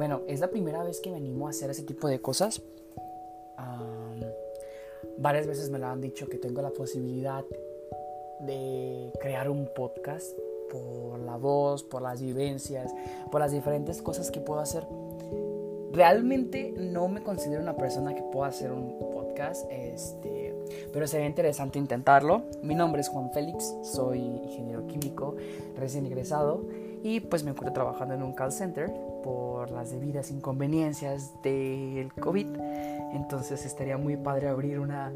bueno, es la primera vez que me animo a hacer ese tipo de cosas. varias veces me lo han dicho que tengo la posibilidad de crear un podcast por la voz, por las vivencias, por las diferentes cosas que puedo hacer. Realmente no me considero una persona que pueda hacer un podcast, este, pero sería interesante intentarlo. Mi nombre es Juan Félix, soy ingeniero químico, recién egresado y pues me encuentro trabajando en un call center por las debidas inconveniencias del COVID. Entonces estaría muy padre abrir una,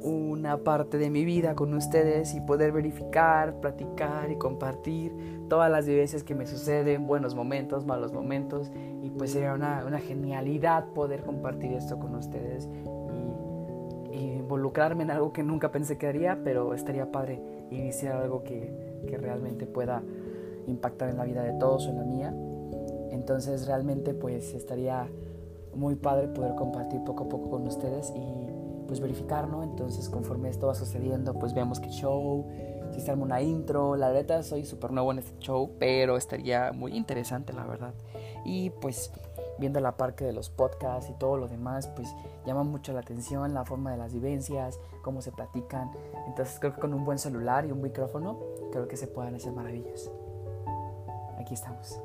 una parte de mi vida con ustedes y poder verificar, platicar y compartir todas las vivencias que me suceden, buenos momentos, malos momentos. Y pues sería una, una genialidad poder compartir esto con ustedes y, y, involucrarme en algo que nunca pensé que haría, pero estaría padre iniciar algo que, que realmente pueda impactar en la vida de todos o en la mía. Entonces realmente pues estaría muy padre poder compartir poco a poco con ustedes y pues verificar, ¿no? Entonces conforme esto va sucediendo pues vemos que show, si se arma una intro, la verdad soy súper nuevo en este show, pero estaría muy interesante la verdad. Y pues viendo la parte de los podcasts y todo lo demás, pues llama mucho la atención la forma de las vivencias, cómo se platican. Entonces creo que con un buen celular y un micrófono, creo que se puedan hacer maravillas aquí estamos.